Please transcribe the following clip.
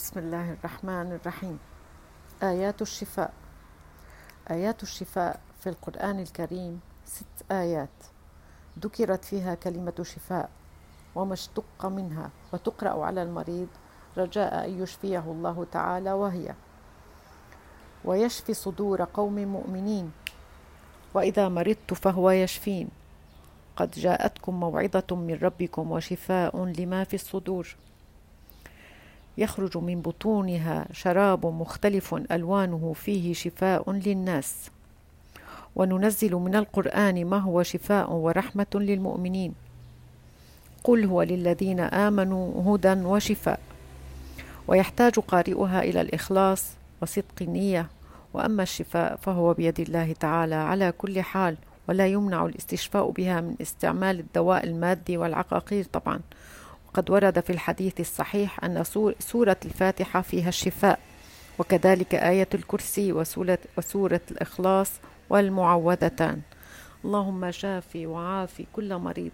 بسم الله الرحمن الرحيم. آيات الشفاء. آيات الشفاء في القرآن الكريم ست آيات. ذكرت فيها كلمة شفاء وما اشتق منها وتقرأ على المريض رجاء أن يشفيه الله تعالى وهي. ويشفي صدور قوم مؤمنين. وإذا مرضت فهو يشفين. قد جاءتكم موعظة من ربكم وشفاء لما في الصدور. يخرج من بطونها شراب مختلف ألوانه فيه شفاء للناس. وننزل من القرآن ما هو شفاء ورحمة للمؤمنين. قل هو للذين آمنوا هدى وشفاء. ويحتاج قارئها إلى الإخلاص وصدق النية. وأما الشفاء فهو بيد الله تعالى على كل حال ولا يمنع الاستشفاء بها من استعمال الدواء المادي والعقاقير طبعا. وقد ورد في الحديث الصحيح أن سورة الفاتحة فيها الشفاء وكذلك آية الكرسي وسورة, وسورة الإخلاص والمعوذتان. اللهم شافي وعافي كل مريض.